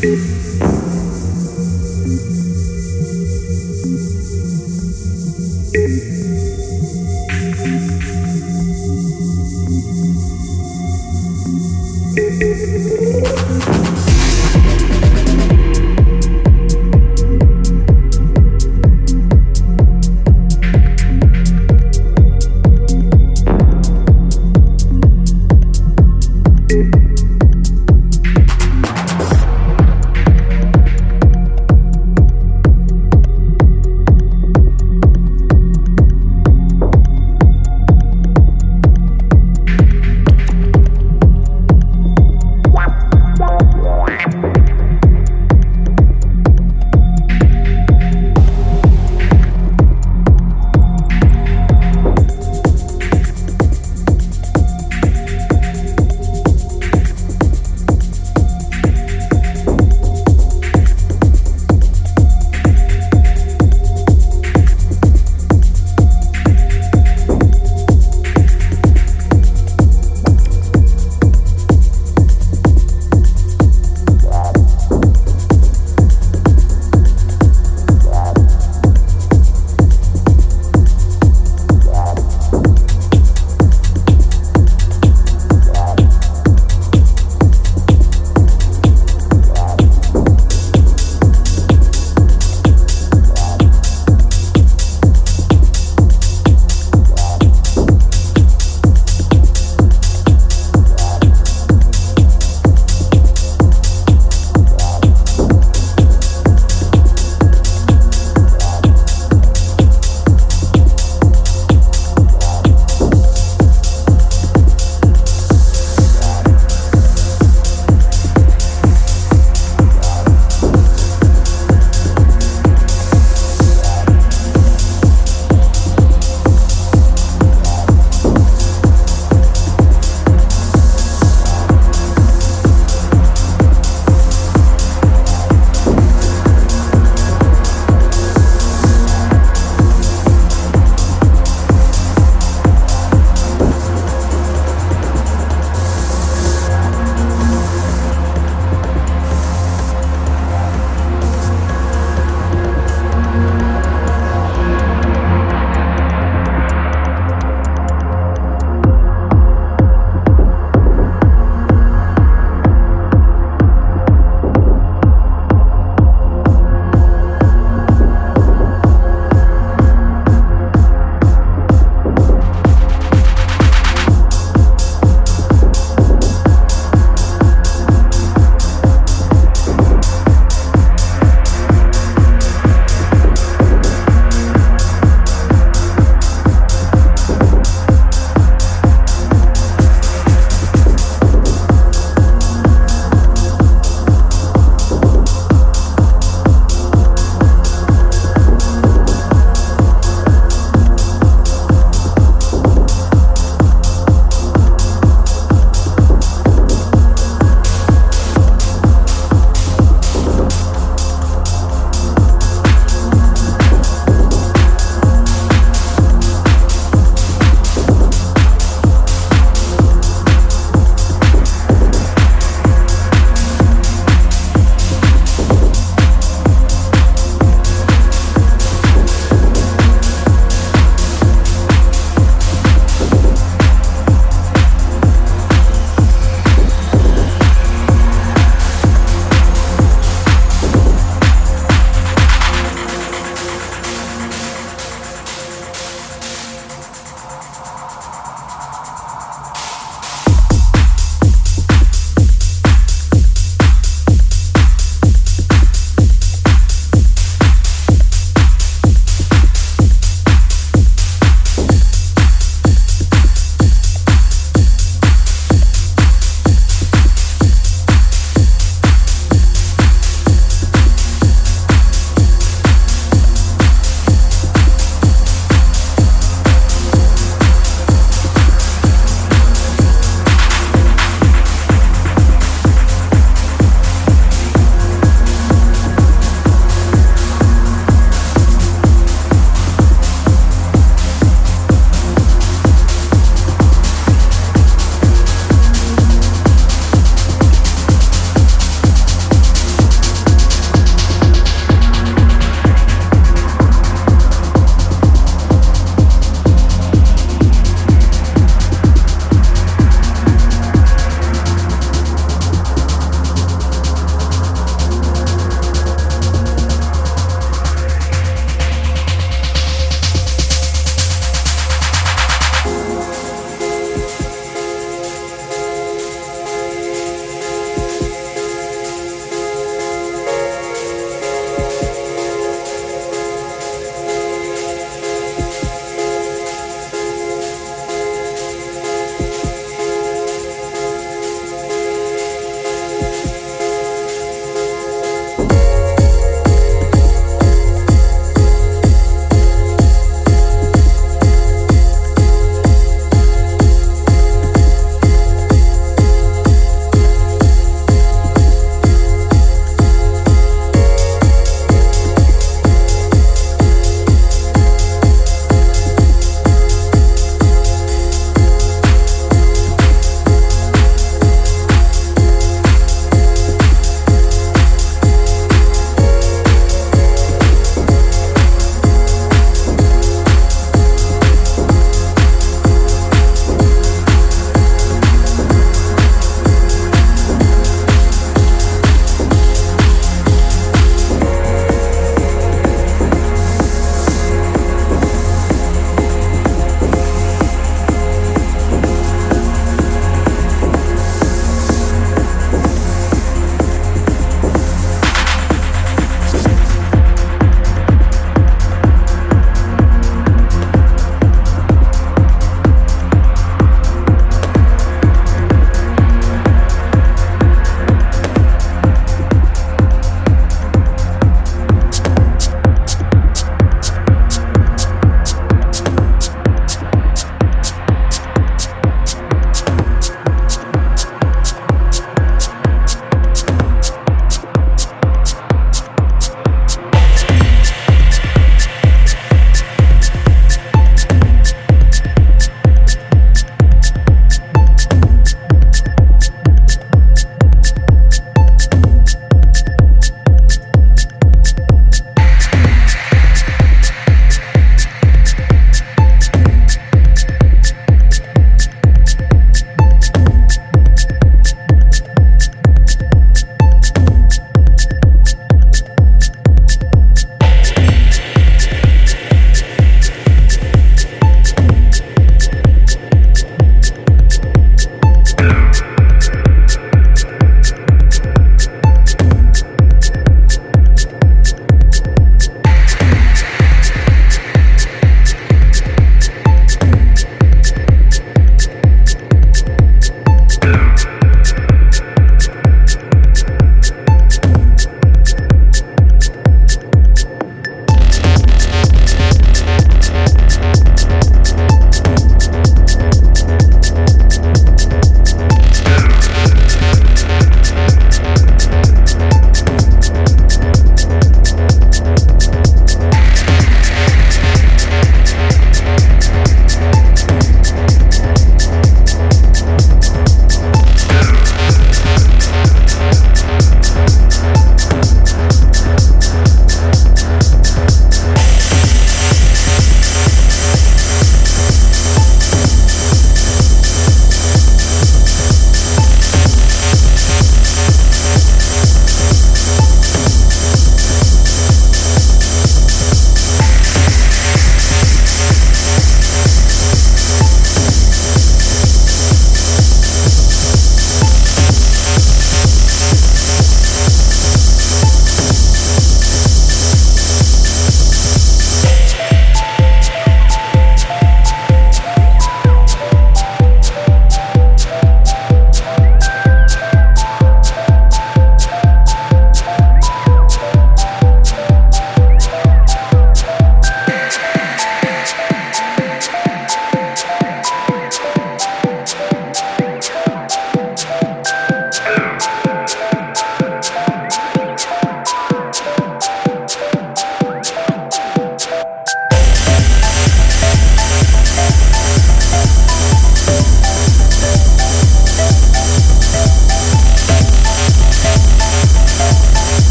Peace.